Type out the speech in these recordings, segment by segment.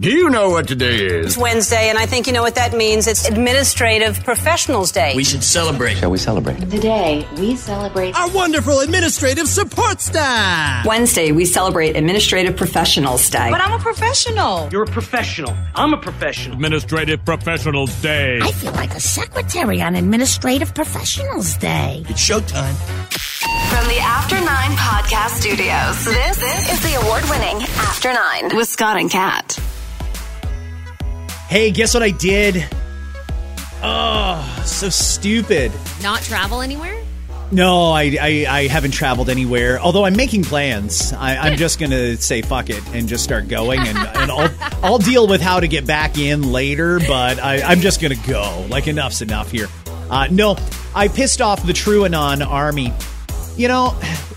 Do you know what today is? It's Wednesday, and I think you know what that means. It's Administrative Professionals Day. We should celebrate. Shall we celebrate? Today, we celebrate our wonderful administrative support staff. Wednesday, we celebrate Administrative Professionals Day. But I'm a professional. You're a professional. I'm a professional. Administrative Professionals Day. I feel like a secretary on Administrative Professionals Day. It's showtime. From the After Nine Podcast Studios, this, this is the award winning After Nine with Scott and Kat. Hey, guess what I did? Oh, so stupid. Not travel anywhere? No, I, I, I haven't traveled anywhere. Although I'm making plans. I, am just gonna say fuck it and just start going, and, and I'll I'll deal with how to get back in later. But I, I'm just gonna go. Like enough's enough here. Uh, no, I pissed off the TruAnon army. You know,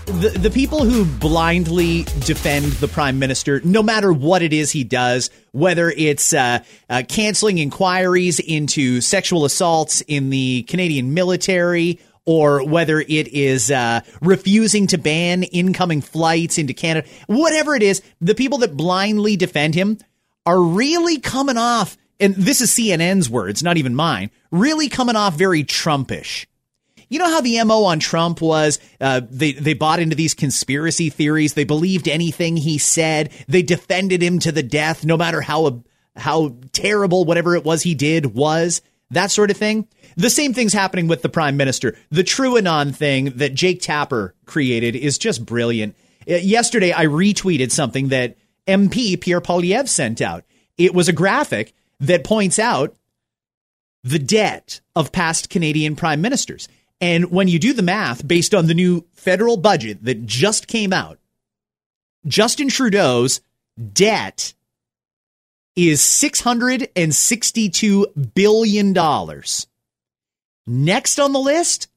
the, the people who blindly defend the prime minister, no matter what it is he does, whether it's uh, uh, canceling inquiries into sexual assaults in the Canadian military, or whether it is uh, refusing to ban incoming flights into Canada, whatever it is, the people that blindly defend him are really coming off, and this is CNN's words, not even mine, really coming off very Trumpish. You know how the MO on Trump was uh, they, they bought into these conspiracy theories. They believed anything he said. They defended him to the death, no matter how, how terrible whatever it was he did was. That sort of thing. The same thing's happening with the prime minister. The TruAnon thing that Jake Tapper created is just brilliant. Uh, yesterday, I retweeted something that MP Pierre Poilievre sent out. It was a graphic that points out the debt of past Canadian prime ministers. And when you do the math based on the new federal budget that just came out, Justin Trudeau's debt is $662 billion. Next on the list,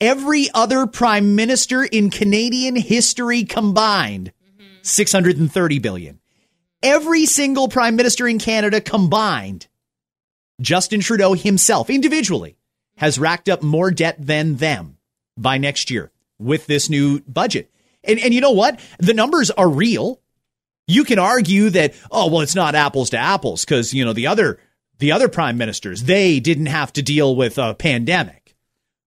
every other prime minister in Canadian history combined, mm-hmm. 630 billion. Every single prime minister in Canada combined, Justin Trudeau himself individually has racked up more debt than them by next year with this new budget. And, and you know what? The numbers are real. You can argue that, oh, well, it's not apples to apples because, you know, the other, the other prime ministers, they didn't have to deal with a pandemic.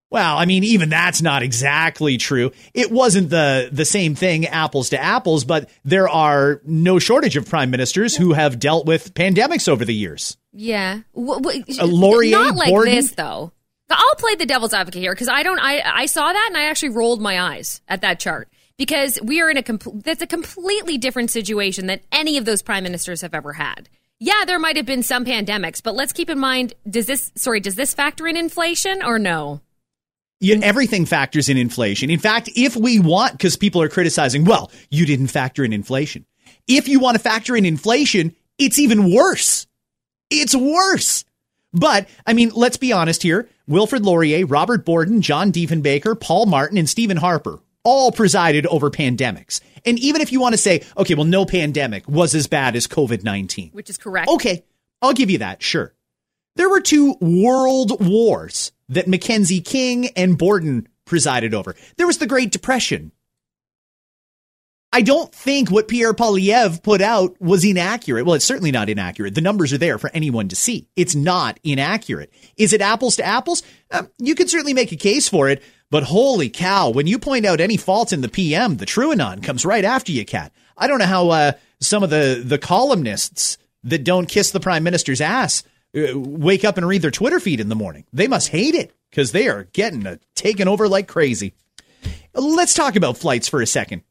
Well, I mean, even that's not exactly true. It wasn't the, the same thing, apples to apples, but there are no shortage of prime ministers who have dealt with pandemics over the years. Yeah. W- w- uh, Laurier, not like Borden, this, though. I'll play the devil's advocate here because I don't. I I saw that and I actually rolled my eyes at that chart because we are in a compl- that's a completely different situation than any of those prime ministers have ever had. Yeah, there might have been some pandemics, but let's keep in mind: does this sorry does this factor in inflation or no? Yeah, everything factors in inflation. In fact, if we want, because people are criticizing, well, you didn't factor in inflation. If you want to factor in inflation, it's even worse. It's worse. But, I mean, let's be honest here. Wilfrid Laurier, Robert Borden, John Diefenbaker, Paul Martin, and Stephen Harper all presided over pandemics. And even if you want to say, okay, well, no pandemic was as bad as COVID 19, which is correct. Okay, I'll give you that, sure. There were two world wars that Mackenzie King and Borden presided over. There was the Great Depression. I don't think what Pierre Poilievre put out was inaccurate. Well, it's certainly not inaccurate. The numbers are there for anyone to see. It's not inaccurate. Is it apples to apples? Uh, you could certainly make a case for it, but holy cow, when you point out any faults in the PM, the TruAnon comes right after you, Kat. I don't know how uh, some of the, the columnists that don't kiss the prime minister's ass uh, wake up and read their Twitter feed in the morning. They must hate it because they are getting uh, taken over like crazy. Let's talk about flights for a second.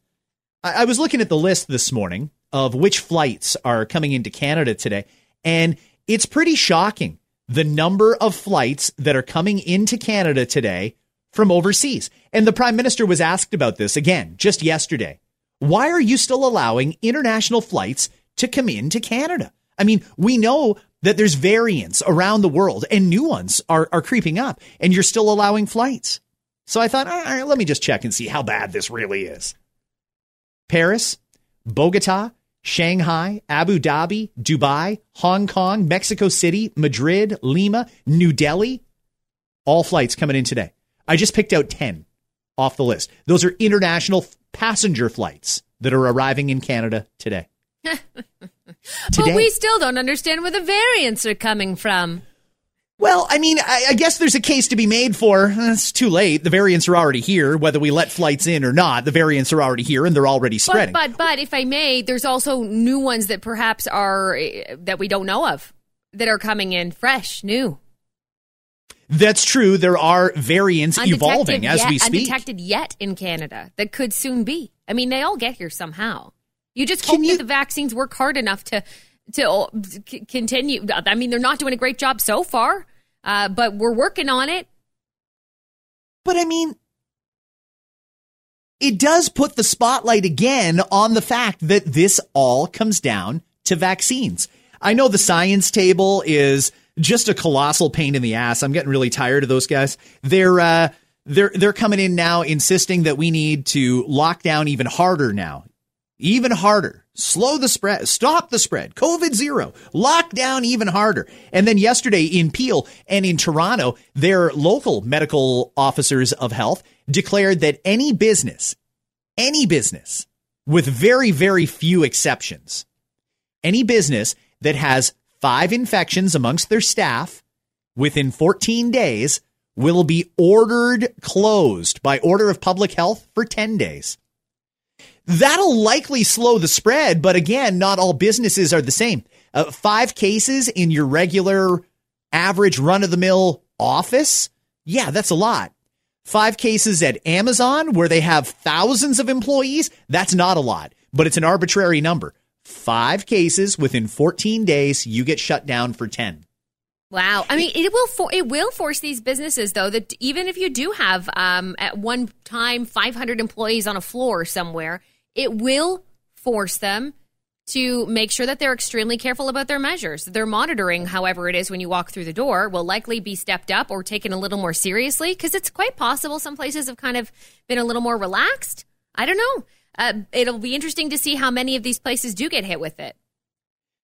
I, I was looking at the list this morning of which flights are coming into Canada today, and it's pretty shocking the number of flights that are coming into Canada today from overseas. And the prime minister was asked about this again just yesterday. Why are you still allowing international flights to come into Canada? I mean, we know that there's variants around the world and new ones are, are creeping up and you're still allowing flights. So I thought, all right, let me just check and see how bad this really is. Paris, Bogota, Shanghai, Abu Dhabi, Dubai, Hong Kong, Mexico City, Madrid, Lima, New Delhi. All flights coming in today. I just picked out 10 off the list. Those are international passenger flights that are arriving in Canada today. But we still don't understand where the variants are coming from. Well, I mean, I, I guess there's a case to be made for uh, it's too late. The variants are already here, whether we let flights in or not. The variants are already here and they're already spreading. But, but but if I may, there's also new ones that perhaps are eh, that we don't know of that are coming in fresh, new, That's true. There are variants evolving as yet, we speak. undetected yet in Canada that could soon be. I mean, they all get here somehow. You just Can hope you- that the vaccines work hard enough to to uh, continue. I mean, they're not doing a great job so far, uh, but we're working on it. But I mean, it does put the spotlight again on the fact that this all comes down to vaccines. I know the science table is just a colossal pain in the ass. I'm getting really tired of those guys. They're uh, they're they're coming in now insisting that we need to lock down even harder now. Even harder. Slow the spread. Stop the spread. COVID zero. Lock down even harder. And then yesterday in Peel and in Toronto, their local medical officers of health declared that any business, any business, with very, very few exceptions, any business that has five infections amongst their staff within 14 days will be ordered closed by order of public health for 10 days. That'll likely slow the spread, but again, not all businesses are the same. Uh, five cases in your regular average run of the mill office? Yeah, that's a lot. Five cases at Amazon where they have thousands of employees? That's not a lot, but it's an arbitrary number. Five cases within 14 days, you get shut down for 10. Wow. I mean, it will for, it will force these businesses though that even if you do have um, at one time 500 employees on a floor somewhere, it will force them to make sure that they're extremely careful about their measures. Their monitoring, however it is when you walk through the door, will likely be stepped up or taken a little more seriously because it's quite possible some places have kind of been a little more relaxed. I don't know. Uh, it'll be interesting to see how many of these places do get hit with it.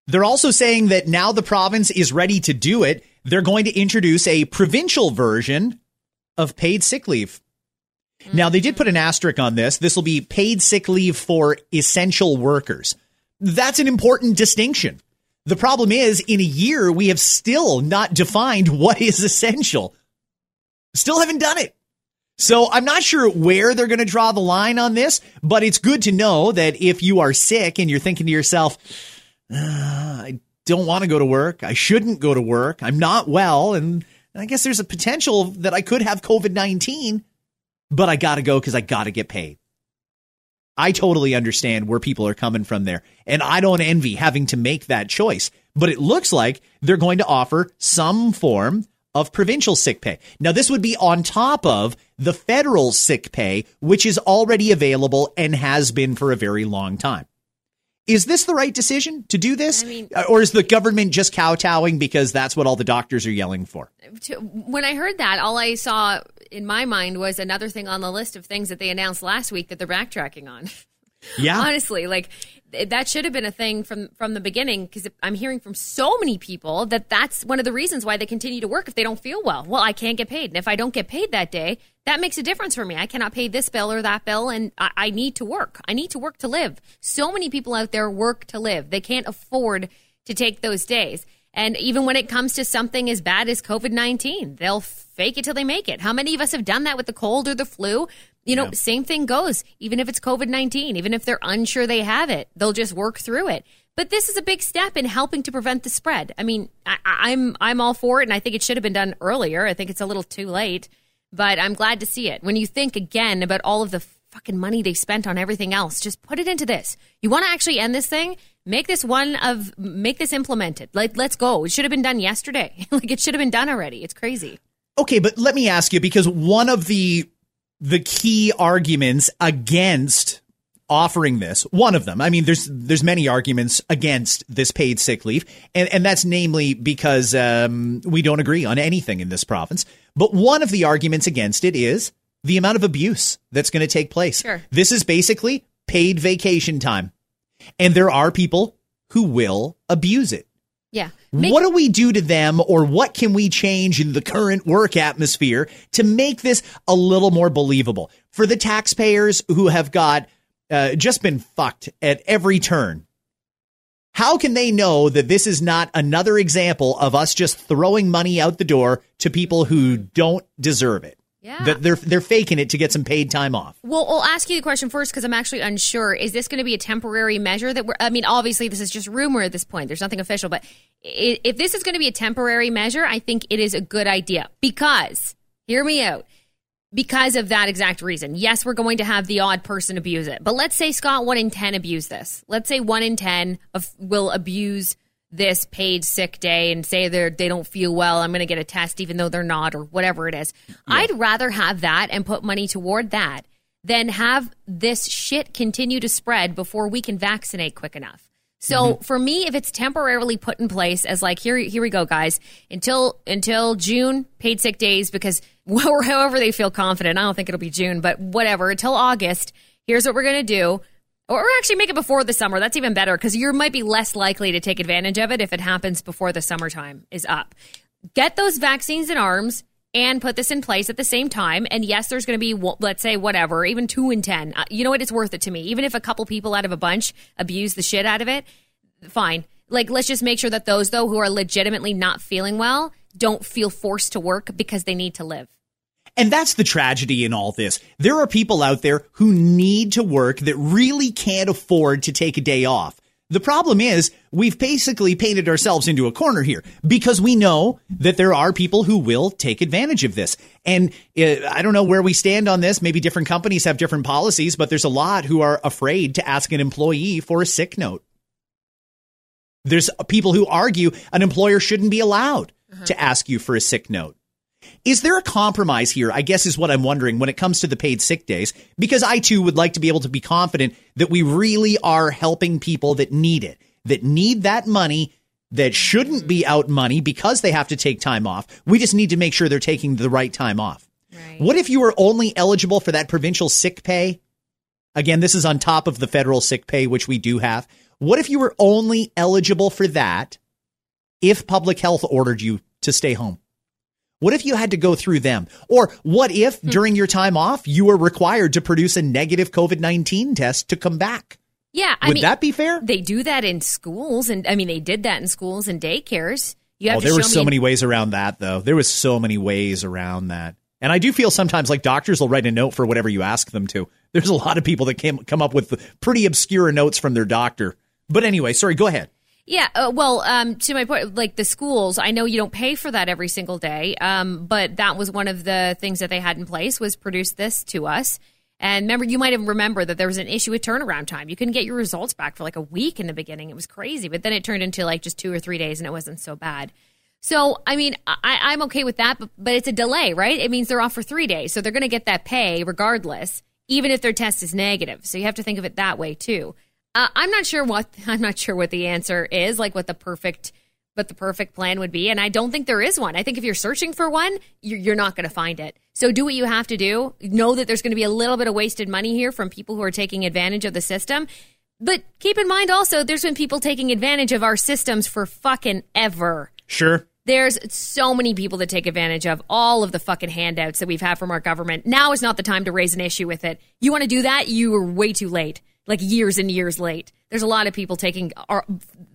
They're also saying that now the province is ready to do it. They're going to introduce a provincial version of paid sick leave. Now, they did put an asterisk on this. This will be paid sick leave for essential workers. That's an important distinction. The problem is, in a year, we have still not defined what is essential. Still haven't done it. So I'm not sure where they're going to draw the line on this, but it's good to know that if you are sick and you're thinking to yourself, uh, I don't want to go to work. I shouldn't go to work. I'm not well. And I guess there's a potential that I could have COVID 19, but I got to go because I got to get paid. I totally understand where people are coming from there. And I don't envy having to make that choice. But it looks like they're going to offer some form of provincial sick pay. Now, this would be on top of the federal sick pay, which is already available and has been for a very long time. Is this the right decision to do this? I mean- uh, or is the government just kowtowing because that's what all the doctors are yelling for? to, when I heard that, all I saw in my mind was another thing on the list of things that they announced last week that they're backtracking on. Yeah. Honestly, like that should have been a thing from from the beginning because I'm hearing from so many people that that's one of the reasons why they continue to work if they don't feel well. Well, I can't get paid, and if I don't get paid that day, that makes a difference for me. I cannot pay this bill or that bill, and I, I need to work. I need to work to live. So many people out there work to live. They can't afford to take those days. And even when it comes to something as bad as COVID 19, they'll fake it till they make it. How many of us have done that with the cold or the flu? You know, Yeah. same thing goes. Even if it's COVID 19, even if they're unsure they have it, they'll just work through it. But this is a big step in helping to prevent the spread. I mean, I, I'm I'm all for it, and I think it should have been done earlier. I think it's a little too late, but I'm glad to see it. When you think again about all of the fucking money they spent on everything else, just put it into this. You want to actually end this thing? Make this one of make this implemented. Like, let's go. It should have been done yesterday. like, it should have been done already. It's crazy. Okay, but let me ask you because one of the the key arguments against offering this, one of them, I mean, there's there's many arguments against this paid sick leave, and and that's namely because um, we don't agree on anything in this province. But one of the arguments against it is the amount of abuse that's going to take place. Sure. This is basically paid vacation time, and there are people who will abuse it. Yeah. Make- what do we do to them, or what can we change in the current work atmosphere to make this a little more believable for the taxpayers who have got uh, just been fucked at every turn? How can they know that this is not another example of us just throwing money out the door to people who don't deserve it? Yeah. That they're they're faking it to get some paid time off. Well, I'll ask you the question first because I'm actually unsure. Is this going to be a temporary measure that we're, I mean, obviously this is just rumor at this point. There's nothing official, but if this is going to be a temporary measure, I think it is a good idea because, hear me out, because of that exact reason. Yes, we're going to have the odd person abuse it, but let's say Scott, one in 10 abuse this. Let's say one in 10 of, will abuse this paid sick day and say they're they don't feel well i'm going to get a test even though they're not or whatever it is. I'd rather have that and put money toward that than have this shit continue to spread before we can vaccinate quick enough. So mm-hmm. for me if it's temporarily put in place as like here here we go guys until until june paid sick days because however they feel confident i don't think it'll be june but whatever until august here's what we're going to do or actually make it before the summer. That's even better because you might be less likely to take advantage of it if it happens before the summertime is up. Get those vaccines in arms and put this in place at the same time. And yes, there's going to be, let's say, whatever, even two in 10. Uh, You know what? It's worth it to me. Even if a couple people out of a bunch abuse the shit out of it, fine. Like, let's just make sure that those, though, who are legitimately not feeling well, don't feel forced to work because they need to live. And that's the tragedy in all this. There are people out there who need to work that really can't afford to take a day off. The problem is we've basically painted ourselves into a corner here because we know that there are people who will take advantage of this. And uh, I don't know where we stand on this. Maybe different companies have different policies, but there's a lot who are afraid to ask an employee for a sick note. There's people who argue an employer shouldn't be allowed to ask you for a sick note. Is there a compromise here? I guess is what I'm wondering when it comes to the paid sick days, because I too would like to be able to be confident that we really are helping people that need it, that need that money, that shouldn't be out money because they have to take time off. We just need to make sure they're taking the right time off. What if you were only eligible for that provincial sick pay? Again, this is on top of the federal sick pay, which we do have. What if you were only eligible for that if public health ordered you to stay home? What if you had to go through them? Or what if hmm. during your time off you were required to produce a negative COVID 19 test to come back? Yeah, I Would mean, that be fair? They do that in schools, and I mean, they did that in schools and daycares. You have Oh, there were so me- many ways around that, though. There was so many ways around that. And I do feel sometimes like doctors will write a note for whatever you ask them to. There's a lot of people that came, come up with pretty obscure notes from their doctor. But anyway, sorry, go ahead. Yeah, uh, well, um, to my point, like the schools, I know you don't pay for that every single day, um, but that was one of the things that they had in place was produce this to us. And remember, you might have remember that there was an issue with turnaround time. You couldn't get your results back for like a week in the beginning. It was crazy, but then it turned into like just two or three days, and it wasn't so bad. So, I mean, I, I'm okay with that, but, but it's a delay, right? It means they're off for three days, so they're going to get that pay regardless, even if their test is negative. So you have to think of it that way too. Uh, I'm not sure what I'm not sure what the answer is, like what the perfect what the perfect plan would be, and I don't think there is one. I think if you're searching for one, you're, you're not going to find it. So do what you have to do. Know that there's going to be a little bit of wasted money here from people who are taking advantage of the system. But keep in mind also, there's been people taking advantage of our systems for fucking ever. Sure. There's so many people that take advantage of all of the fucking handouts that we've had from our government. Now is not the time to raise an issue with it. You want to do that? You are way too late. Like years and years late. There's a lot of people taking our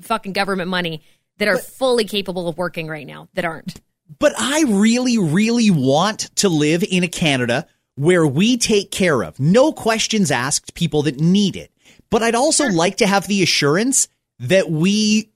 fucking government money that are fully capable of working right now that aren't. But I really, really want to live in a Canada where we take care of, no questions asked, people that need it. But I'd also like to have the assurance that we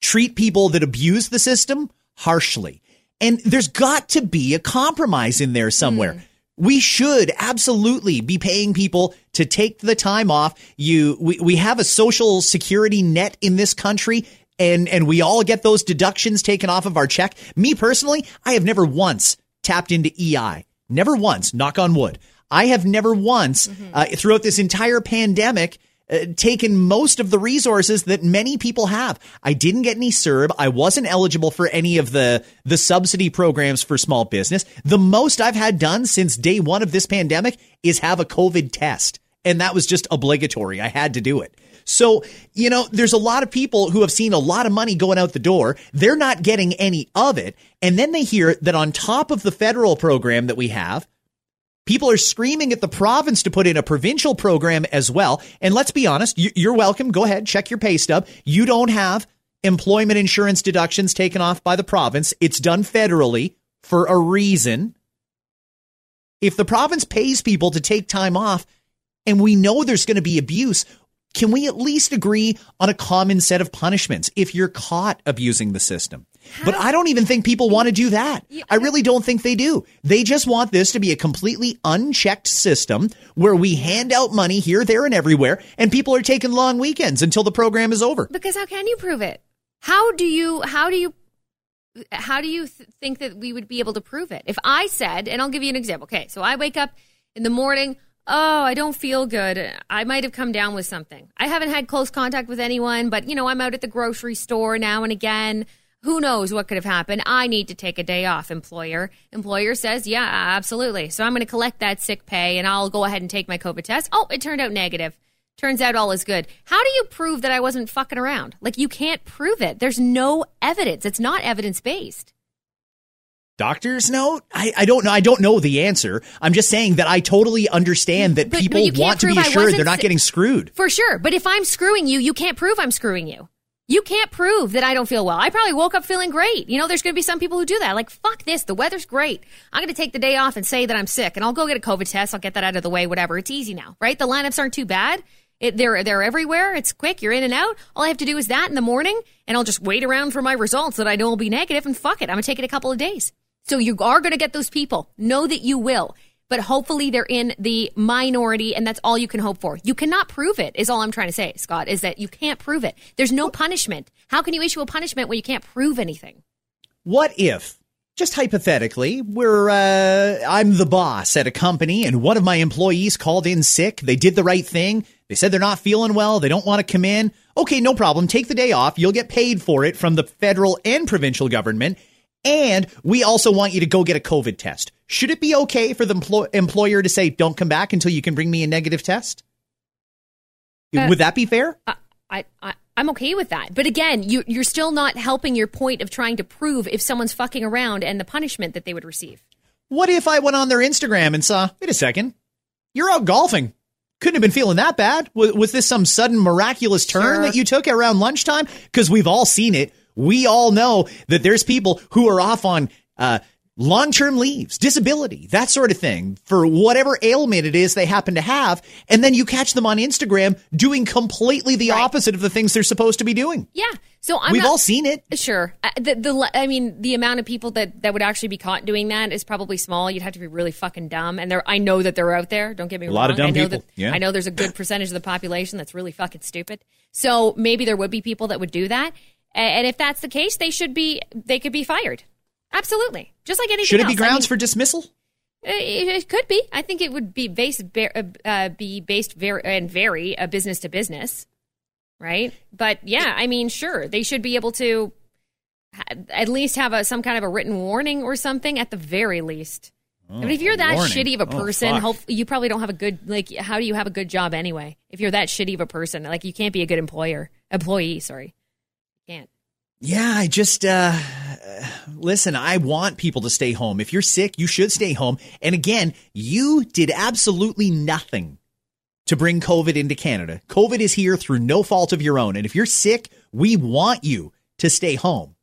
treat people that abuse the system harshly. And there's got to be a compromise in there somewhere. Hmm. We should absolutely be paying people to take the time off. You, we, we have a social security net in this country and, and we all get those deductions taken off of our check. Me personally, I have never once tapped into EI. Never once, knock on wood. I have never once, uh, throughout this entire pandemic, uh, taken most of the resources that many people have. I didn't get any CERB. I wasn't eligible for any of the the subsidy programs for small business. The most I've had done since day one of this pandemic is have a COVID test, and that was just obligatory. I had to do it. So, you know, there's a lot of people who have seen a lot of money going out the door. They're not getting any of it. And then they hear that on top of the federal program that we have, People are screaming at the province to put in a provincial program as well. And let's be honest, you're welcome. Go ahead, check your pay stub. You don't have employment insurance deductions taken off by the province. It's done federally for a reason. If the province pays people to take time off and we know there's going to be abuse, can we at least agree on a common set of punishments if you're caught abusing the system? How? But I don't even think people want to do that. I really don't think they do. They just want this to be a completely unchecked system where we hand out money here, there, and everywhere, and people are taking long weekends until the program is over. Because how can you prove it? How do you how do you how do you th- think that we would be able to prove it? If I said, and I'll give you an example. Okay, so I wake up in the morning, oh, I don't feel good. I might have come down with something. I haven't had close contact with anyone, but you know, I'm out at the grocery store now and again. Who knows what could have happened? I need to take a day off, employer. Employer says, yeah, absolutely. So I'm going to collect that sick pay and I'll go ahead and take my COVID test. Oh, it turned out negative. Turns out all is good. How do you prove that I wasn't fucking around? Like, you can't prove it. There's no evidence. It's not evidence based. Doctor's note? I, I don't know. I don't know the answer. I'm just saying that I totally understand that but, people but want to be assured they're not getting screwed. For sure. But if I'm screwing you, you can't prove I'm screwing you. You can't prove that I don't feel well. I probably woke up feeling great. You know, there's going to be some people who do that. Like, fuck this. The weather's great. I'm going to take the day off and say that I'm sick and I'll go get a COVID test. I'll get that out of the way, whatever. It's easy now, right? The lineups aren't too bad. It, they're they're everywhere. It's quick. You're in and out. All I have to do is that in the morning, and I'll just wait around for my results that I know will be negative, and fuck it, I'm gonna take it a couple of days. So you are gonna get those people. Know that you will, but hopefully they're in the minority, and that's all you can hope for. You cannot prove it. Is all I'm trying to say, Scott. Is that you can't prove it. There's no punishment. How can you issue a punishment when you can't prove anything? What if just hypothetically, we're uh, I'm the boss at a company, and one of my employees called in sick. They did the right thing. They said they're not feeling well. They don't want to come in. Okay, no problem. Take the day off. You'll get paid for it from the federal and provincial government. And we also want you to go get a COVID test. Should it be okay for the empl- employer to say, "Don't come back until you can bring me a negative test"? Uh, Would that be fair? I, I I'm okay with that. But again, you, you're still not helping your point of trying to prove if someone's fucking around and the punishment that they would receive. What if I went on their Instagram and saw, wait a second, you're out golfing. Couldn't have been feeling that bad. Was, was this some sudden miraculous turn sure. that you took around lunchtime? Because we've all seen it. We all know that there's people who are off on uh, long term leaves, disability, that sort of thing for whatever ailment it is they happen to have. And then you catch them on Instagram doing completely the right. opposite of the things they're supposed to be doing. Yeah. So I'm we've not, all seen it. Sure. Uh, the, the, I mean, the amount of people that, that would actually be caught doing that is probably small. You'd have to be really fucking dumb. And there, I know that they're out there. Don't get me a wrong. A lot of dumb I know people. That, yeah. I know there's a good percentage of the population that's really fucking stupid. So maybe there would be people that would do that. And if that's the case, they should be, they could be fired. Absolutely. Just like anything Should it else. be grounds I mean, for dismissal? It, it, could be. I think it would be based uh, uh, be based very and vary a business to business, right? But yeah, I mean, sure, they should be able to at least have a some kind of a written warning or something at the very least. Oh, I mean, if you're that warning. shitty of a oh, person, hope, you probably don't have a good like. How do you have a good job anyway? If you're that shitty of a person, like you can't be a good employer employee. Sorry, can't. Yeah, I just uh listen, I want people to stay home. If you're sick, you should stay home. And again, you did absolutely nothing to bring COVID into Canada. COVID is here through no fault of your own. And if you're sick, we want you to stay home.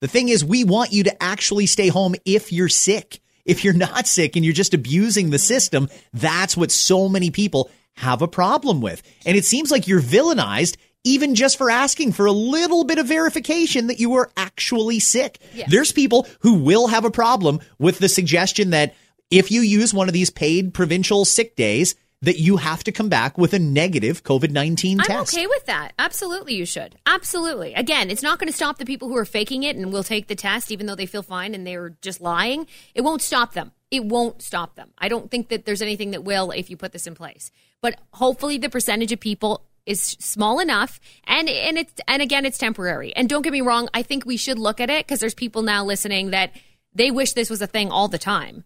The thing is, we want you to actually stay home if you're sick. If you're not sick and you're just abusing the system, that's what so many people have a problem with. And it seems like you're villainized even just for asking for a little bit of verification that you were actually sick. Yeah. There's people who will have a problem with the suggestion that if you use one of these paid provincial sick days, that you have to come back with a negative COVID 19 test. I'm okay with that. Absolutely, you should. Absolutely. Again, it's not going to stop the people who are faking it and will take the test even though they feel fine and they're just lying. It won't stop them. It won't stop them. I don't think that there's anything that will if you put this in place. But hopefully, the percentage of people is small enough and and it's and again it's temporary. And don't get me wrong, I think we should look at it because there's people now listening that they wish this was a thing all the time.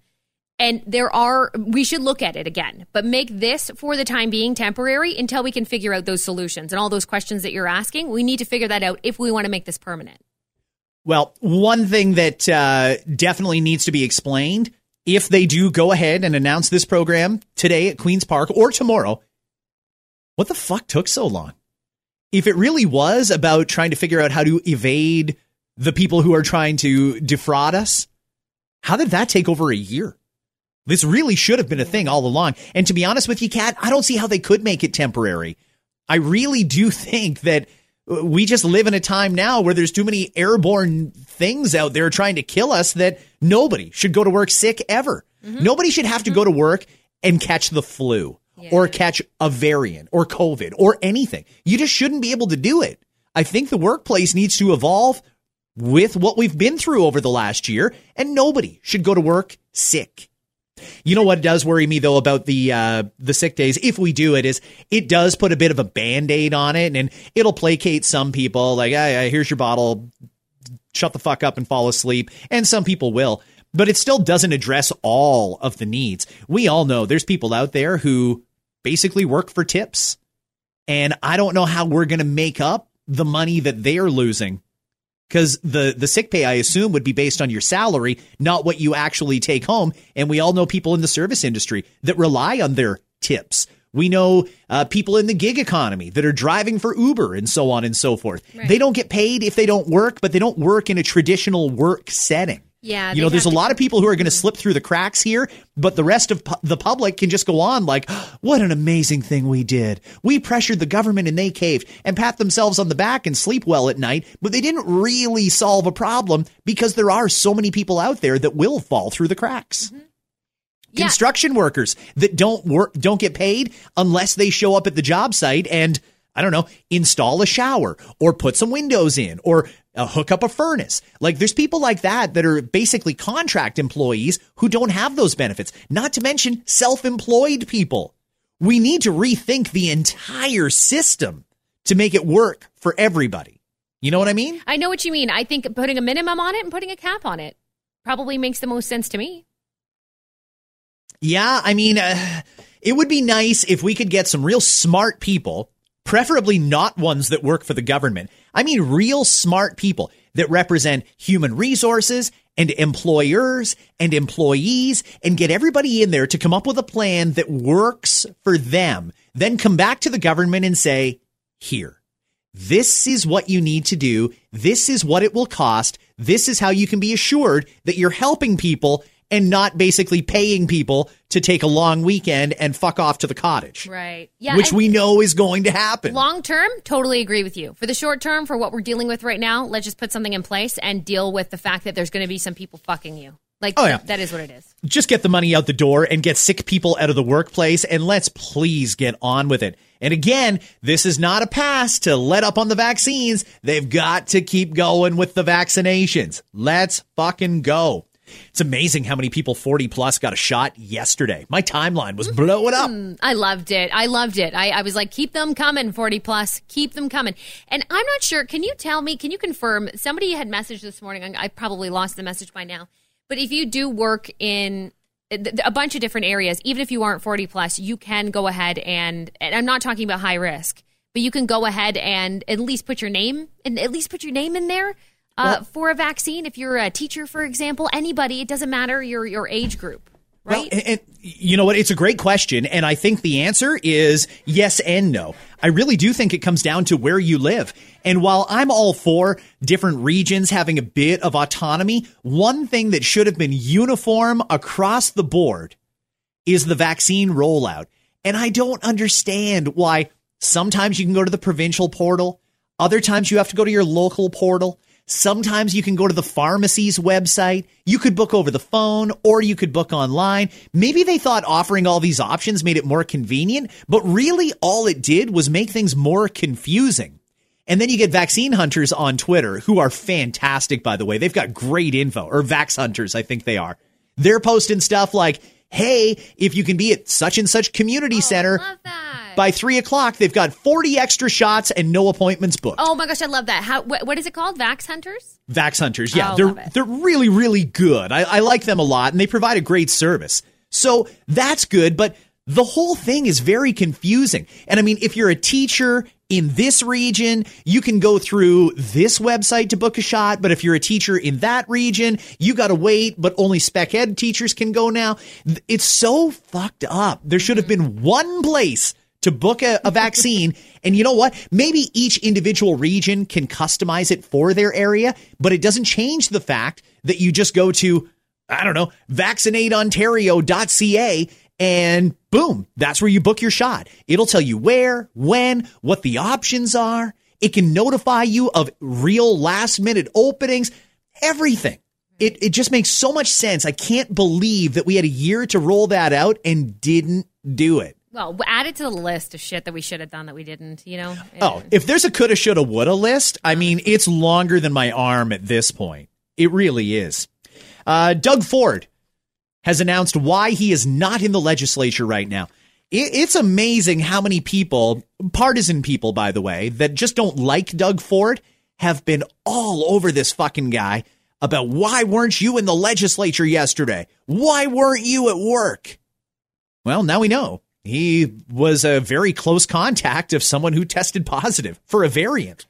And there are we should look at it again, but make this for the time being temporary until we can figure out those solutions and all those questions that you're asking. We need to figure that out if we want to make this permanent. Well, one thing that uh, definitely needs to be explained if they do go ahead and announce this program today at Queen's Park or tomorrow, what the fuck took so long? If it really was about trying to figure out how to evade the people who are trying to defraud us, how did that take over a year? This really should have been a thing all along. And to be honest with you, Kat, I don't see how they could make it temporary. I really do think that we just live in a time now where there's too many airborne things out there trying to kill us that nobody should go to work sick ever. Mm-hmm. Nobody should have to go to work and catch the flu yeah. or catch a variant or COVID or anything. You just shouldn't be able to do it. I think the workplace needs to evolve with what we've been through over the last year, and nobody should go to work sick. You know what does worry me though about the uh, the sick days, if we do it, is it does put a bit of a band aid on it, and it'll placate some people. Like, hey, here's your bottle, shut the fuck up and fall asleep, and some people will. But it still doesn't address all of the needs. We all know there's people out there who basically work for tips, and I don't know how we're going to make up the money that they're losing because the the sick pay I assume would be based on your salary, not what you actually take home. And we all know people in the service industry that rely on their tips. We know uh, people in the gig economy that are driving for Uber and so on and so forth. Right. They don't get paid if they don't work, but they don't work in a traditional work setting. Yeah. You know, there's a lot of people who are going to slip through the cracks here, but the rest of pu- the public can just go on like, what an amazing thing we did. We pressured the government and they caved and pat themselves on the back and sleep well at night, but they didn't really solve a problem because there are so many people out there that will fall through the cracks. Mm-hmm. Yeah. Construction workers that don't work, don't get paid unless they show up at the job site and I don't know, install a shower or put some windows in or uh, hook up a furnace. Like there's people like that that are basically contract employees who don't have those benefits, not to mention self employed people. We need to rethink the entire system to make it work for everybody. You know what I mean? I know what you mean. I think putting a minimum on it and putting a cap on it probably makes the most sense to me. Yeah, I mean, uh, it would be nice if we could get some real smart people preferably not ones that work for the government. I mean, real smart people that represent human resources and employers and employees and get everybody in there to come up with a plan that works for them. Then come back to the government and say, here, this is what you need to do. This is what it will cost. This is how you can be assured that you're helping people and not basically paying people to take a long weekend and fuck off to the cottage. Right. Yeah. Which we know is going to happen. Long term, totally agree with you. For the short term, for what we're dealing with right now, let's just put something in place and deal with the fact that there's going to be some people fucking you. Like, oh, yeah. that is what it is. Just get the money out the door and get sick people out of the workplace, and let's please get on with it. And again, this is not a pass to let up on the vaccines. They've got to keep going with the vaccinations. Let's fucking go. It's amazing how many people 40 plus got a shot yesterday. My timeline was blowing up. Mm, I loved it. I loved it. I, I was like, keep them coming, 40 plus. Keep them coming. And I'm not sure. Can you tell me, can you confirm? Somebody had messaged this morning. I probably lost the message by now. But if you do work in a bunch of different areas, even if you aren't 40 plus, you can go ahead and, and I'm not talking about high risk, but you can go ahead and at least put your name and at least put your name in there uh, for a vaccine. If you're a teacher, for example, anybody, it doesn't matter your your age group. Right. Well, and, and, you know what? It's a great question. And I think the answer is yes and no. I really do think it comes down to where you live. And while I'm all for different regions having a bit of autonomy, one thing that should have been uniform across the board is the vaccine rollout. And I don't understand why sometimes you can go to the provincial portal, other times you have to go to your local portal. Sometimes you can go to the pharmacy's website. You could book over the phone or you could book online. Maybe they thought offering all these options made it more convenient, but really all it did was make things more confusing. And then you get vaccine hunters on Twitter who are fantastic, by the way. They've got great info, or vax hunters, I think they are. They're posting stuff like, hey, if you can be at such and such community oh, center by three o'clock, they've got 40 extra shots and no appointments booked. Oh my gosh, I love that. How, wh- what is it called? Vax Hunters? Vax Hunters, yeah. Oh, they're, they're really, really good. I, I like them a lot and they provide a great service. So that's good, but the whole thing is very confusing. And I mean, if you're a teacher in this region, you can go through this website to book a shot. But if you're a teacher in that region, you got to wait, but only spec ed teachers can go now. It's so fucked up. There should have been one place to book a, a vaccine. and you know what? Maybe each individual region can customize it for their area, but it doesn't change the fact that you just go to, I don't know, vaccinateontario.ca and boom, that's where you book your shot. It'll tell you where, when, what the options are. It can notify you of real last minute openings, everything. It, it just makes so much sense. I can't believe that we had a year to roll that out and didn't do it. Well, add it to the list of shit that we should have done that we didn't, you know? Oh, if there's a coulda, shoulda, woulda list, I mean, it's longer than my arm at this point. It really is. Uh, Doug Ford has announced why he is not in the legislature right now. It's amazing how many people, partisan people, by the way, that just don't like Doug Ford have been all over this fucking guy about why weren't you in the legislature yesterday? Why weren't you at work? Well, now we know. He was a very close contact of someone who tested positive for a variant.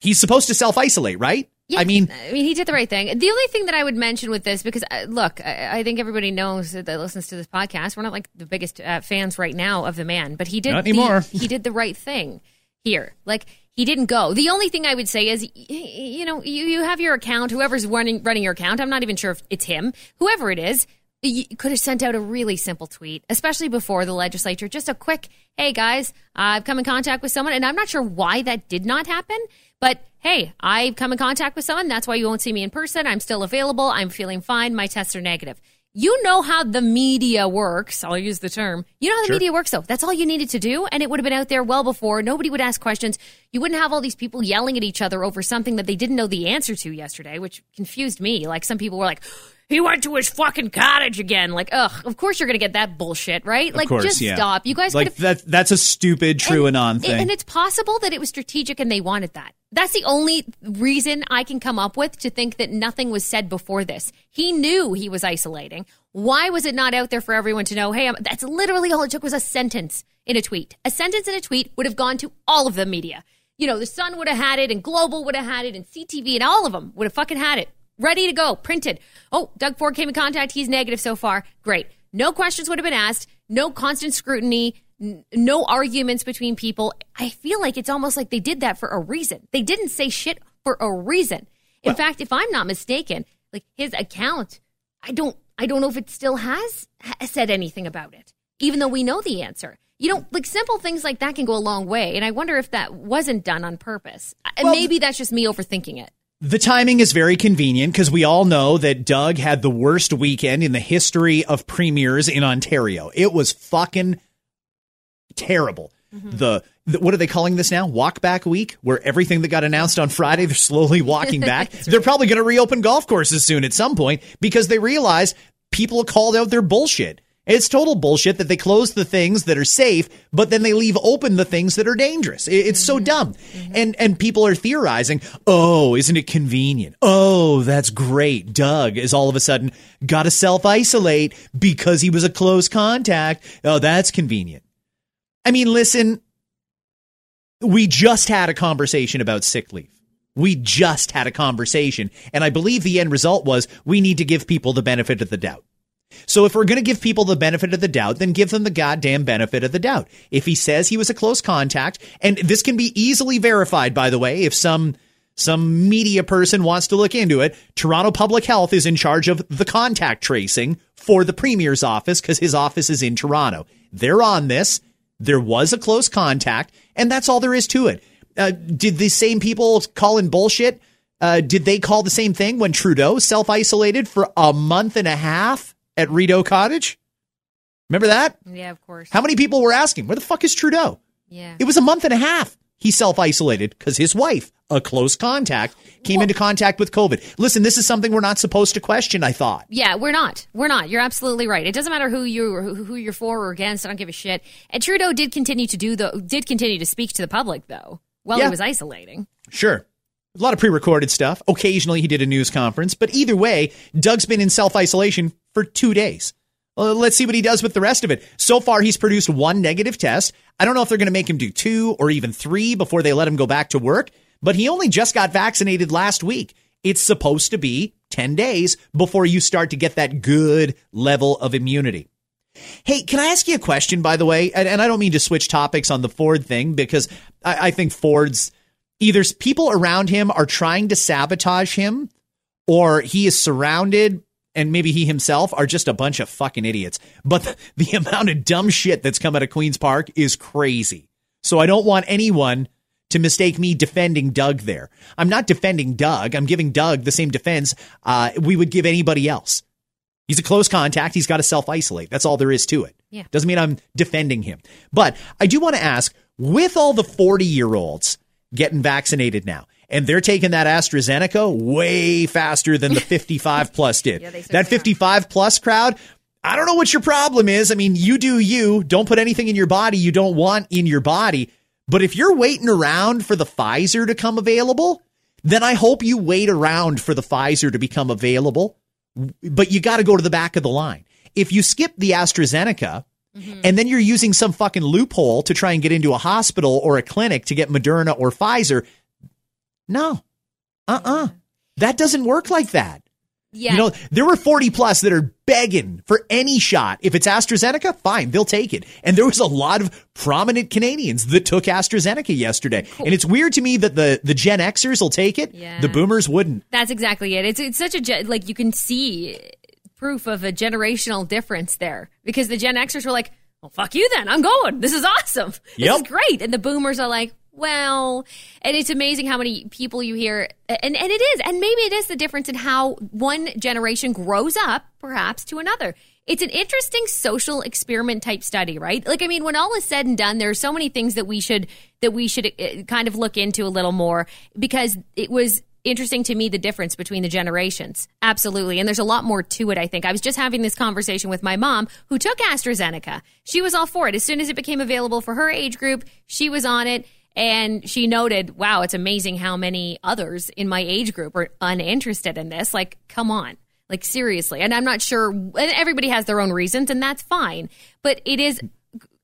He's supposed to self isolate, right? Yeah, I mean, I mean, he did the right thing. The only thing that I would mention with this, because uh, look, I, I, think everybody knows that listens to this podcast. We're not like the biggest uh, fans right now of the man, but he did not anymore. The, he did the right thing here. Like he didn't go. The only thing I would say is, you know, you, you have your account. Whoever's running running your account, I'm not even sure if it's him. Whoever it is, you could have sent out a really simple tweet, especially before the legislature. Just a quick, hey guys, I've come in contact with someone, and I'm not sure why that did not happen. But hey, I've come in contact with someone. That's why you won't see me in person. I'm still available. I'm feeling fine. My tests are negative. You know how the media works. I'll use the term. You know how the Sure. media works, though. That's all you needed to do, and it would have been out there well before. Nobody would ask questions. You wouldn't have all these people yelling at each other over something that they didn't know the answer to yesterday, which confused me. Like some people were like, "He went to his fucking cottage again." Like, ugh, of course you're gonna get that bullshit, right? of like, course, just yeah. stop. You guys like that. That's a stupid true and, anon thing. And it's possible that it was strategic and they wanted that. That's the only reason I can come up with to think that nothing was said before this. He knew he was isolating. Why was it not out there for everyone to know? Hey, I'm, that's literally all it took was a sentence in a tweet. A sentence in a tweet would have gone to all of the media. You know, the Sun would have had it, and Global would have had it, and CTV, and all of them would have fucking had it ready to go, printed. Oh, Doug Ford came in contact. He's negative so far. Great. No questions would have been asked. No constant scrutiny. n- No arguments between people. I feel like it's almost like they did that for a reason. They didn't say shit for a reason. In fact, if I'm not mistaken, like his account, I don't, I don't know if it still has ha- said anything about it, even though we know the answer. You know, like simple things like that can go a long way. And I wonder if that wasn't done on purpose. And Well, maybe that's just me overthinking it. The timing is very convenient because we all know that Doug had the worst weekend in the history of premiers in Ontario. It was fucking terrible. Mm-hmm. The, the what are they calling this now? Walk back week, where everything that got announced on Friday, they're slowly walking back. they're probably going to reopen golf courses soon at some point because they realize people called out their bullshit. It's total bullshit that they close the things that are safe, but then they leave open the things that are dangerous. It- It's so mm-hmm. dumb. Mm-hmm. And and people are theorizing, "Oh, isn't it convenient? Oh, that's great. Doug is all of a sudden got to self-isolate because he was a close contact. Oh, that's convenient." I mean, listen, we just had a conversation about sick leave. We just had a conversation, and I believe the end result was we need to give people the benefit of the doubt. So if we're going to give people the benefit of the doubt, then give them the goddamn benefit of the doubt. If he says he was a close contact, and this can be easily verified, by the way, if some some media person wants to look into it, Toronto Public Health is in charge of the contact tracing for the premier's office because his office is in Toronto. They're on this. There was a close contact, and that's all there is to it. Uh, did the same people call in bullshit? Uh, did they call the same thing when Trudeau self isolated for a month and a half at Rideau Cottage? Remember that? Yeah, of course. How many people were asking, where the fuck is Trudeau? Yeah. It was a month and a half. He self isolated because his wife, a close contact, came into contact with COVID. Listen, this is something we're not supposed to question, I thought. Yeah, we're not. We're not. You're absolutely right. It doesn't matter who you who, who you're for or against. I don't give a shit. And Trudeau did continue to do the did continue to speak to the public though while Yeah. he was isolating. Sure. A lot of pre recorded stuff. Occasionally he did a news conference, but either way, Doug's been in self isolation for two days. Well, let's see what he does with the rest of it. So far, he's produced one negative test. I don't know if they're going to make him do two or even three before they let him go back to work, but he only just got vaccinated last week. It's supposed to be 10 days before you start to get that good level of immunity. Hey, can I ask you a question, by the way? And, and I don't mean to switch topics on the Ford thing because I, I think Ford's either people around him are trying to sabotage him or he is surrounded and maybe he himself are just a bunch of fucking idiots. But the, the amount of dumb shit that's come out of Queen's Park is crazy. So I don't want anyone to mistake me defending Doug there. I'm not defending Doug. I'm giving Doug the same defense uh, we would give anybody else. He's a close contact. He's got to self isolate. That's all there is to it. Yeah. Doesn't mean I'm defending him. But I do want to ask with all the 40 year olds getting vaccinated now, and they're taking that AstraZeneca way faster than the 55 plus did. Yeah, that certainly are. 55 plus crowd, I don't know what your problem is. I mean, you do you. Don't put anything in your body you don't want in your body. But if you're waiting around for the Pfizer to come available, then I hope you wait around for the Pfizer to become available. But you got to go to the back of the line. If you skip the AstraZeneca, mm-hmm. and then you're using some fucking loophole to try and get into a hospital or a clinic to get Moderna or Pfizer. No. Uh-uh. That doesn't work like that. Yeah. You know, there were 40 plus that are begging for any shot. If it's AstraZeneca, fine, they'll take it. And there was a lot of prominent Canadians that took AstraZeneca yesterday. And it's weird to me that the, the Gen Xers will take it. Yeah. The boomers wouldn't. That's exactly it. It's it's such a like you can see proof of a generational difference there because the Gen Xers were like, "Well, fuck you then. I'm going. This is awesome. This Yep. is great." And the boomers are like, "Well," and it's amazing how many people you hear and and it is. And maybe it is the difference in how one generation grows up perhaps to another. It's an interesting social experiment type study, right? Like I mean, when all is said and done, there are so many things that we should that we should uh, kind of look into a little more because it was interesting to me the difference between the generations. Absolutely. And there's a lot more to it, I think. I was just having this conversation with my mom who took AstraZeneca. She was all for it. As soon as it became available for her age group, she was on it. And she noted, wow, it's amazing how many others in my age group are uninterested in this. Like, come on. Like, seriously. And I'm not sure, and everybody has their own reasons, and that's fine. But it is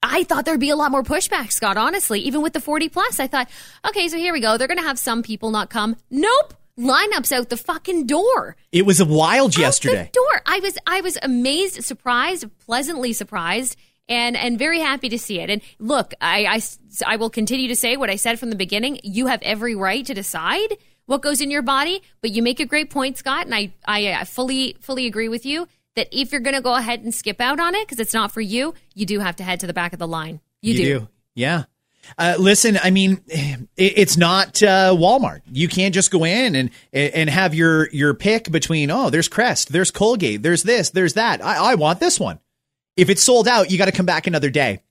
I thought there'd be a lot more pushback, Scott, honestly. Even with the 40 plus, I thought, okay, so here we go. They're going to have some people not come. Nope. Lineups out the fucking door. It was wild Out yesterday. the door. I was I was amazed, surprised, pleasantly surprised, and and very happy to see it. And look, I, I I will continue to say what I said from the beginning. You have every right to decide what goes in your body, but you make a great point, Scott, and I I uh, fully fully agree with you that if you're going to go ahead and skip out on it because it's not for you, you do have to head to the back of the line. You, do. Yeah. Uh, listen, I mean, it, it's not uh, Walmart. You can't just go in and and have your your pick between oh, there's Crest, there's Colgate, there's this, there's that. I, I want this one. If it's sold out, you got to come back another day.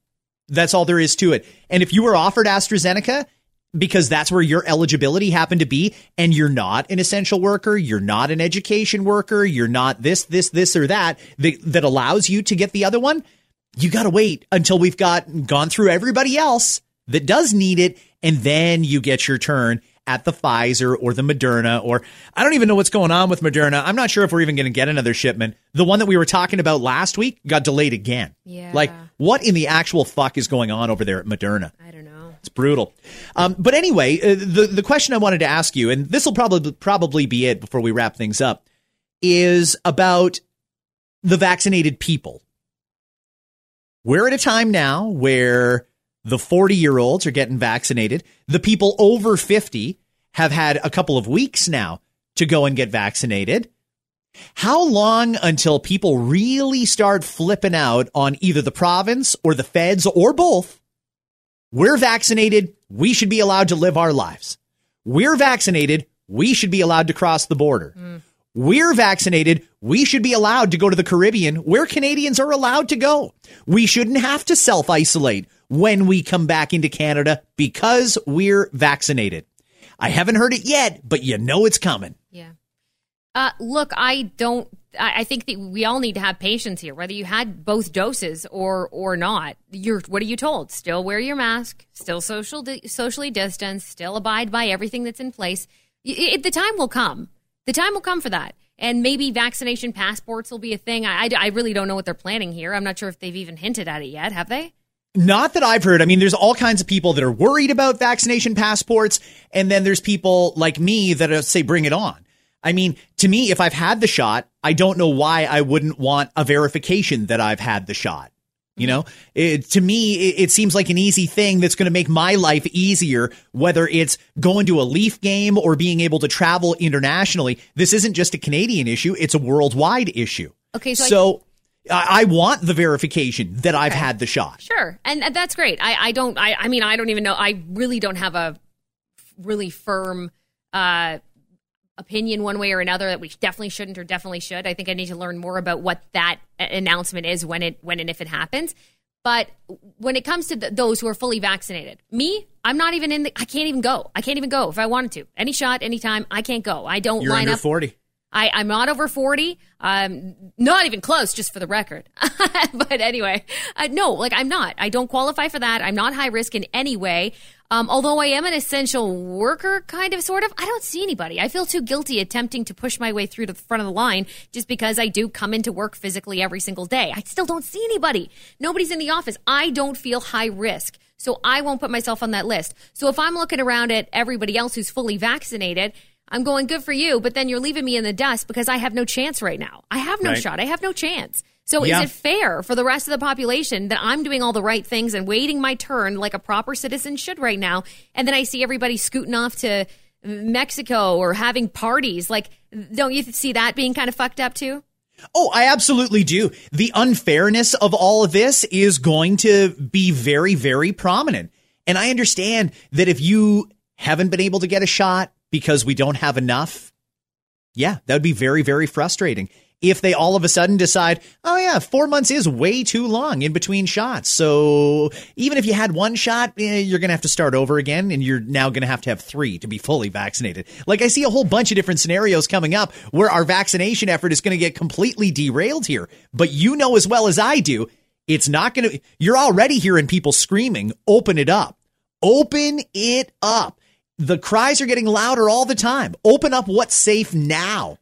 That's all there is to it. And if you were offered AstraZeneca because that's where your eligibility happened to be, and you're not an essential worker, you're not an education worker, you're not this, this, this, or that that, that allows you to get the other one, you got to wait until we've got gone through everybody else that does need it, and then you get your turn at the Pfizer or the Moderna, or I don't even know what's going on with Moderna. I'm not sure if we're even going to get another shipment. The one that we were talking about last week got delayed again. Yeah. Like, what in the actual fuck is going on over there at Moderna? I don't know. It's brutal. Um, but anyway, uh, the the question I wanted to ask you, and this will probably probably be it before we wrap things up, is about the vaccinated people. We're at a time now where the 40 year olds are getting vaccinated. The people over 50 have had a couple of weeks now to go and get vaccinated. How long until people really start flipping out on either the province or the feds or both? We're vaccinated. We should be allowed to live our lives. We're vaccinated. We should be allowed to cross the border. Mm. We're vaccinated. We should be allowed to go to the Caribbean where Canadians are allowed to go. We shouldn't have to self isolate when we come back into Canada because we're vaccinated. I haven't heard it yet, but you know it's coming. Yeah. Uh, look, I don't. I, think that we all need to have patience here, whether you had both doses or or not. You're what are you told? Still wear your mask. Still social di- socially distance. Still abide by everything that's in place. Y- it- the time will come. The time will come for that. and maybe vaccination passports will be a thing. I, I, I really don't know what they're planning here. I'm not sure if they've even hinted at it yet. Have they? Not that I've heard. I mean, there's all kinds of people that are worried about vaccination passports, and then there's people like me that say, bring it on. I mean, to me, if I've had the shot, I don't know why I wouldn't want a verification that I've had the shot. You know, it, to me, it, it seems like an easy thing that's going to make my life easier, whether it's going to a Leaf game or being able to travel internationally. This isn't just a Canadian issue, it's a worldwide issue. Okay, so, So I, I want the verification that I've had the shot. Sure, and that's great. I, I don't. I, I mean, I don't even know. I really don't have a really firm uh, opinion one way or another that we definitely shouldn't or definitely should. I think I need to learn more about what that uh, announcement is when it when and if it happens. But when it comes to th- those who are fully vaccinated, me, I'm not even in the. I can't even go. I can't even go if I wanted to. Any shot, anytime, I can't go. I don't You're line under up. 40. I, I'm not over 40. Um, not even close, just for the record. but anyway, uh, no, like I'm not. I don't qualify for that. I'm not high risk in any way. Um, although I am an essential worker, kind of, sort of, I don't see anybody. I feel too guilty attempting to push my way through to the front of the line just because I do come into work physically every single day. I still don't see anybody. Nobody's in the office. I don't feel high risk. So I won't put myself on that list. So if I'm looking around at everybody else who's fully vaccinated, I'm going good for you, but then you're leaving me in the dust because I have no chance right now. I have no Right. shot. I have no chance. So Yeah. is it fair for the rest of the population that I'm doing all the right things and waiting my turn like a proper citizen should right now, and then I see everybody scooting off to Mexico or having parties? Like, don't you see that being kind of fucked up too? Oh, I absolutely do. The unfairness of all of this is going to be very, very prominent. And I understand that if you haven't been able to get a shot because we don't have enough, yeah, that would be very, very frustrating. If they all of a sudden decide, oh yeah, four months is way too long in between shots. So even if you had one shot, eh, you're going to have to start over again and you're now going to have to have three to be fully vaccinated. Like I see a whole bunch of different scenarios coming up where our vaccination effort is going to get completely derailed here. But you know as well as I do, it's not going to, you're already hearing people screaming, open it up. Open it up. The cries are getting louder all the time. Open up what's safe now.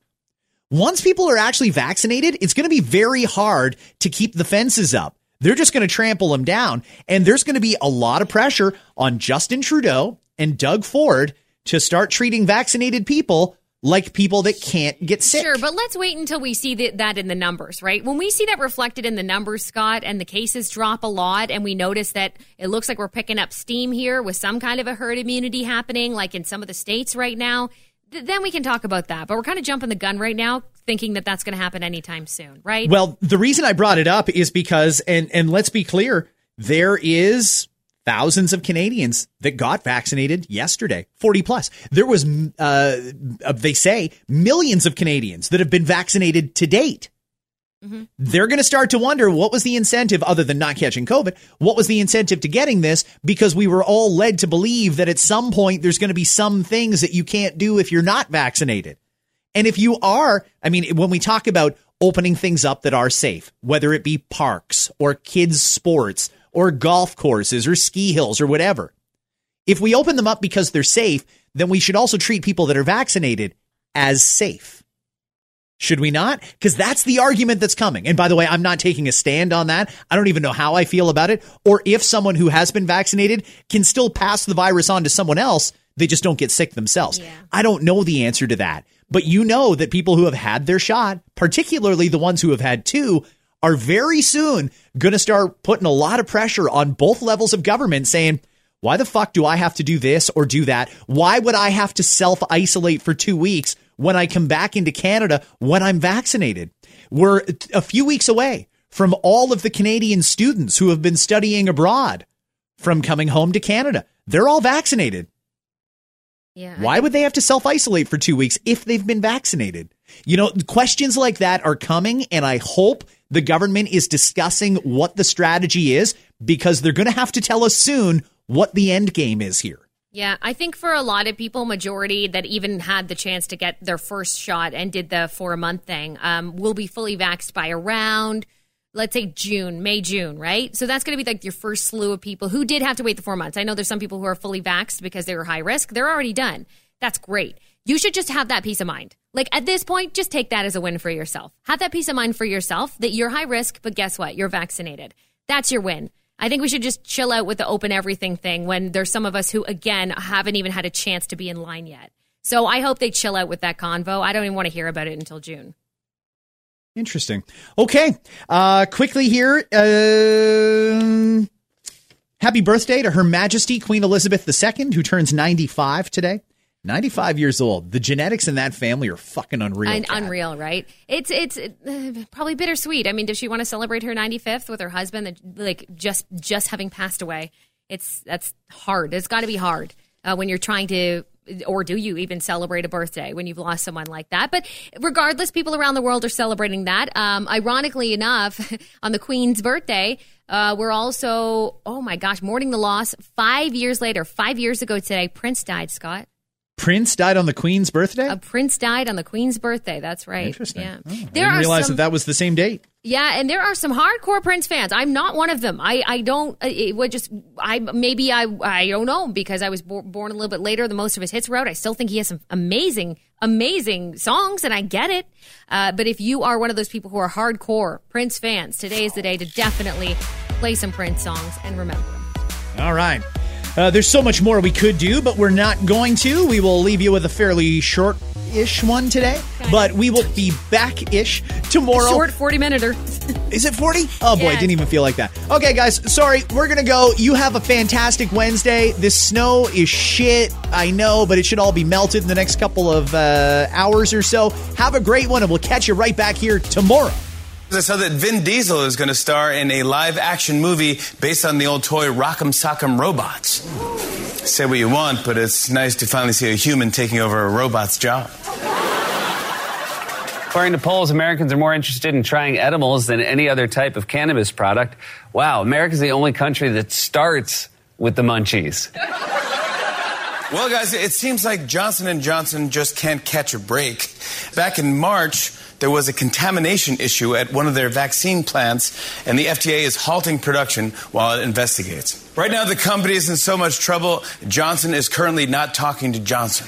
Once people are actually vaccinated, it's going to be very hard to keep the fences up. They're just going to trample them down. And there's going to be a lot of pressure on Justin Trudeau and Doug Ford to start treating vaccinated people like people that can't get sick. Sure, but let's wait until we see th- that in the numbers, right? When we see that reflected in the numbers, Scott, and the cases drop a lot, and we notice that it looks like we're picking up steam here with some kind of a herd immunity happening, like in some of the states right now, th- then we can talk about that. But we're kind of jumping the gun right now, thinking that that's going to happen anytime soon, right? Well, the reason I brought it up is because, and and let's be clear, there is thousands of Canadians that got vaccinated yesterday, forty plus. There was, uh, uh, they say, millions of Canadians that have been vaccinated to date. They're going to start to wonder what was the incentive other than not catching COVID? What was the incentive to getting this? Because we were all led to believe that at some point there's going to be some things that you can't do if you're not vaccinated. And if you are, I mean, when we talk about opening things up that are safe, whether it be parks or kids' sports or golf courses or ski hills or whatever, if we open them up because they're safe, then we should also treat people that are vaccinated as safe. Should we not? Because that's the argument that's coming. And by the way, I'm not taking a stand on that. I don't even know how I feel about it or if someone who has been vaccinated can still pass the virus on to someone else. They just don't get sick themselves. I don't know the answer to that. But you know that people who have had their shot, particularly the ones who have had two, are very soon going to start putting a lot of pressure on both levels of government saying, why the fuck do I have to do this or do that? Why would I have to self isolate for two weeks when I come back into Canada when I'm vaccinated? We're a few weeks away from all of the Canadian students who have been studying abroad from coming home to Canada. They're all vaccinated. yeah. Why would they have to self isolate for two weeks if they've been vaccinated? You know, questions like that are coming, and I hope the government is discussing what the strategy is because they're going to have to tell us soon what the end game is here. Yeah, I think for a lot of people, majority that even had the chance to get their first shot and did the four month thing, um, will be fully vaxxed by around, let's say June, May, June, right? So that's going to be like your first slew of people who did have to wait the four months. I know there's some people who are fully vaxxed because they were high risk. They're already done. That's great. You should just have that peace of mind. Like at this point, just take that as a win for yourself. Have that peace of mind for yourself that you're high risk, but guess what? You're vaccinated. That's your win. I think we should just chill out with the open everything thing when there's some of us who, again, haven't even had a chance to be in line yet. So I hope they chill out with that convo. I don't even want to hear about it until June. Interesting. Okay. Uh, quickly here. Uh, happy birthday to Her Majesty Queen Elizabeth II, who turns 95 today. 95 years old. The genetics in that family are fucking unreal. And Kat. unreal, right? It's it's uh, probably bittersweet. I mean, does she want to celebrate her 95th with her husband that like just just having passed away? It's that's hard. It's got to be hard uh, when you're trying to or do you even celebrate a birthday when you've lost someone like that? But regardless, people around the world are celebrating that. Um, ironically enough, on the Queen's birthday, uh, we're also, oh my gosh, mourning the loss. Five years later, five years ago today, Prince died, Scott. Prince died on the Queen's birthday? A Prince died on the Queen's birthday. That's right. Interesting. Yeah. Oh, I didn't realize some, that that was the same date. yeah, and there are some hardcore Prince fans. I'm not one of them. I, I don't. uh, It would just. I maybe I I don't know because I was bo- born a little bit later than most of his hits were out. I still think he has some amazing amazing songs, and I get it. Uh, but if you are one of those people who are hardcore Prince fans, today is the day to definitely play some Prince songs and remember him. All right. Uh, there's so much more we could do, but we're not going to. We will leave you with a fairly short ish one today, but we will be back ish tomorrow. Short forty minuter. Is it 40? Oh boy, Yeah. didn't even feel like that. Okay, guys, sorry. We're going to go. You have a fantastic Wednesday. This snow is shit, I know, but it should all be melted in the next couple of uh, hours or so. Have a great one, and we'll catch you right back here tomorrow. I saw that Vin Diesel is going to star in a live action movie based on the old toy Rock'em Sock'em Robots. Say what you want, but it's nice to finally see a human taking over a robot's job. According to polls, Americans are more interested in trying edibles than any other type of cannabis product. Wow, America's the only country that starts with the munchies. Well, guys, it seems like Johnson & Johnson just can't catch a break. Back in March, there was a contamination issue at one of their vaccine plants, and the FDA is halting production while it investigates. Right now, the company is in so much trouble, Johnson is currently not talking to Johnson.